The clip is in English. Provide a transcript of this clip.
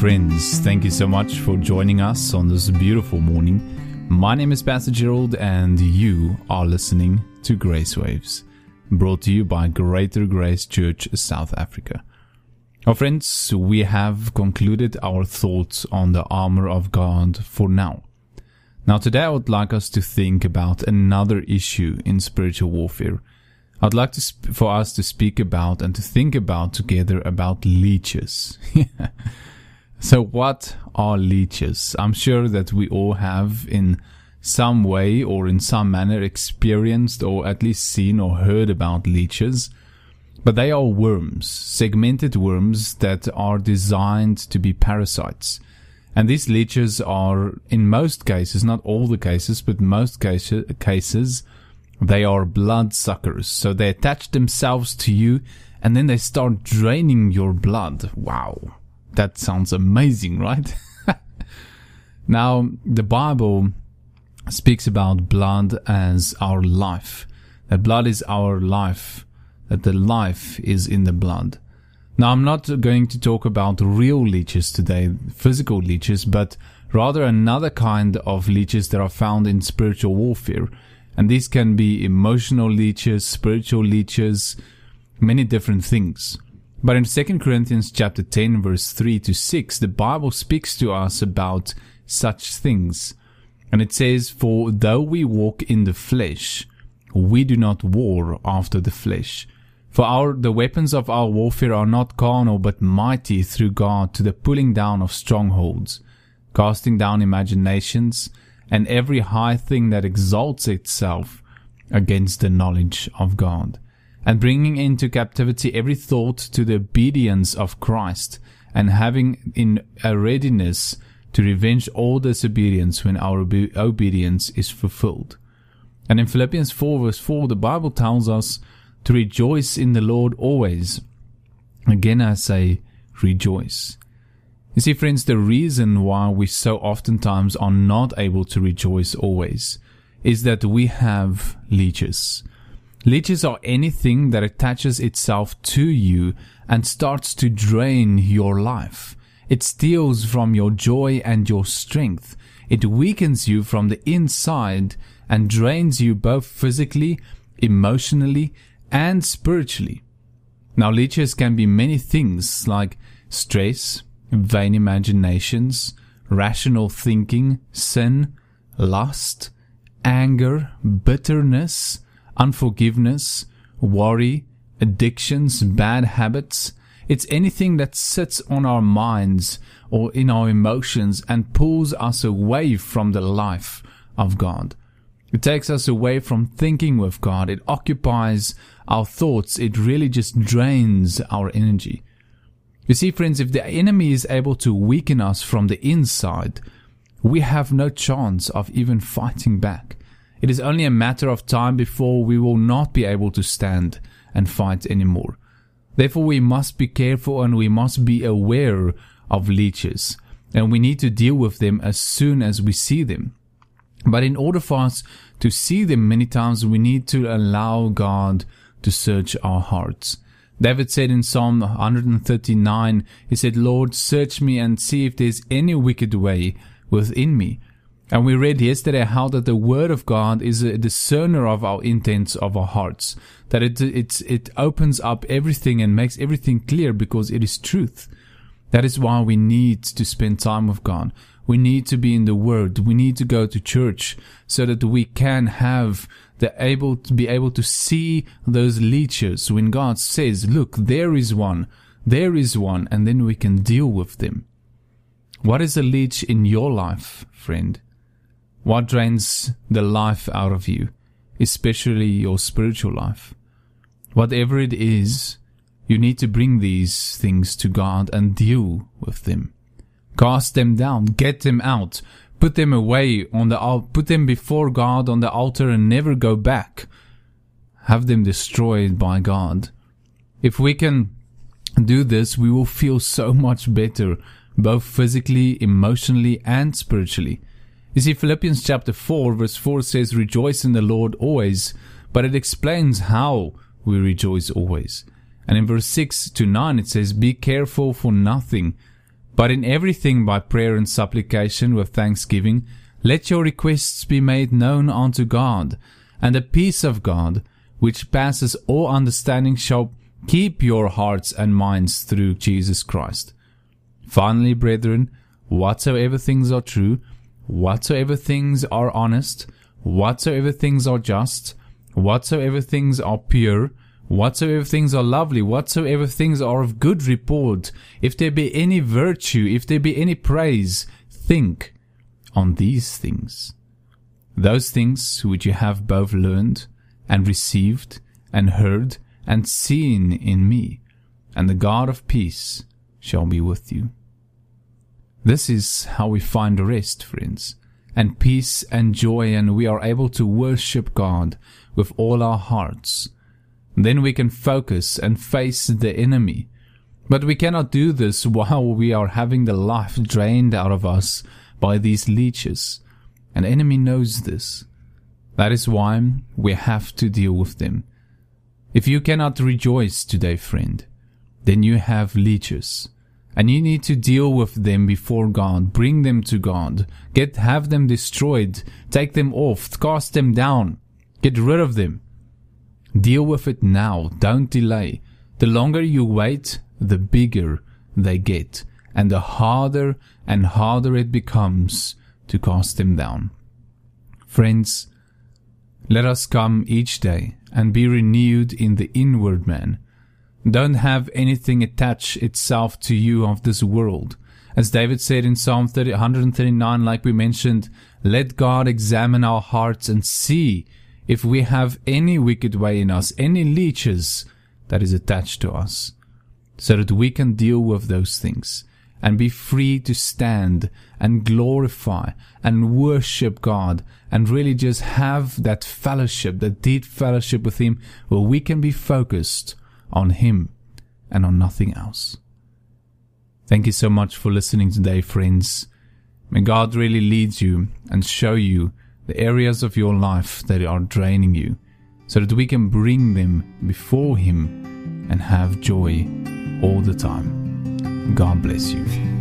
friends. Thank you so much for joining us on this beautiful morning. My name is Pastor Gerald, and you are listening to Grace Waves, brought to you by Greater Grace Church South Africa. Our friends, we have concluded our thoughts on the armor of God for now. Now, today I would like us to think about another issue in spiritual warfare. I'd like to sp- for us to speak about and to think about together about leeches. so, what are leeches? I'm sure that we all have in some way or in some manner experienced or at least seen or heard about leeches. But they are worms, segmented worms that are designed to be parasites. And these leeches are, in most cases, not all the cases, but most cases, cases, they are blood suckers. So they attach themselves to you and then they start draining your blood. Wow. That sounds amazing, right? now, the Bible speaks about blood as our life. That blood is our life. That the life is in the blood. Now, I'm not going to talk about real leeches today, physical leeches, but rather another kind of leeches that are found in spiritual warfare. And these can be emotional leeches, spiritual leeches, many different things. But in 2 Corinthians chapter 10 verse 3 to 6, the Bible speaks to us about such things. And it says, For though we walk in the flesh, we do not war after the flesh. For our, the weapons of our warfare are not carnal, but mighty through God to the pulling down of strongholds, casting down imaginations, and every high thing that exalts itself against the knowledge of God, and bringing into captivity every thought to the obedience of Christ, and having in a readiness to revenge all disobedience when our obe- obedience is fulfilled. And in Philippians 4 verse 4, the Bible tells us to rejoice in the Lord always. Again I say, rejoice. You see, friends, the reason why we so oftentimes are not able to rejoice always is that we have leeches. Leeches are anything that attaches itself to you and starts to drain your life. It steals from your joy and your strength. It weakens you from the inside and drains you both physically, emotionally, and spiritually. Now, leeches can be many things like stress, vain imaginations, rational thinking, sin, lust, anger, bitterness, unforgiveness, worry, addictions, bad habits. It's anything that sits on our minds or in our emotions and pulls us away from the life of God. It takes us away from thinking with God. It occupies our thoughts. It really just drains our energy. You see, friends, if the enemy is able to weaken us from the inside, we have no chance of even fighting back. It is only a matter of time before we will not be able to stand and fight anymore. Therefore, we must be careful and we must be aware of leeches, and we need to deal with them as soon as we see them. But in order for us to see them many times, we need to allow God to search our hearts. David said in Psalm 139, he said, Lord, search me and see if there's any wicked way within me. And we read yesterday how that the word of God is a discerner of our intents of our hearts. That it, it, it opens up everything and makes everything clear because it is truth. That is why we need to spend time with God. We need to be in the Word. We need to go to church so that we can have the able to be able to see those leeches when God says, look, there is one, there is one, and then we can deal with them. What is a leech in your life, friend? What drains the life out of you, especially your spiritual life? Whatever it is, you need to bring these things to God and deal with them. Cast them down, get them out, put them away on the put them before God on the altar and never go back. Have them destroyed by God. If we can do this, we will feel so much better, both physically, emotionally, and spiritually. You see, Philippians chapter 4 verse 4 says, Rejoice in the Lord always, but it explains how we rejoice always. And in verse 6 to 9 it says, Be careful for nothing, But in everything by prayer and supplication with thanksgiving, let your requests be made known unto God, and the peace of God, which passes all understanding, shall keep your hearts and minds through Jesus Christ. Finally, brethren, whatsoever things are true, whatsoever things are honest, whatsoever things are just, whatsoever things are pure, whatsoever things are lovely, whatsoever things are of good report, if there be any virtue, if there be any praise, think on these things. Those things which you have both learned and received and heard and seen in me, and the God of peace shall be with you. This is how we find rest, friends, and peace and joy, and we are able to worship God with all our hearts. Then we can focus and face the enemy. But we cannot do this while we are having the life drained out of us by these leeches. An enemy knows this. That is why we have to deal with them. If you cannot rejoice today, friend, then you have leeches. And you need to deal with them before God. Bring them to God. Get, have them destroyed. Take them off. Cast them down. Get rid of them. Deal with it now. Don't delay. The longer you wait, the bigger they get. And the harder and harder it becomes to cast them down. Friends, let us come each day and be renewed in the inward man. Don't have anything attach itself to you of this world. As David said in Psalm 30, 139, like we mentioned, let God examine our hearts and see if we have any wicked way in us, any leeches that is attached to us, so that we can deal with those things and be free to stand and glorify and worship God and really just have that fellowship, that deep fellowship with Him where we can be focused on Him and on nothing else. Thank you so much for listening today, friends. May God really lead you and show you the areas of your life that are draining you so that we can bring them before Him and have joy all the time. God bless you.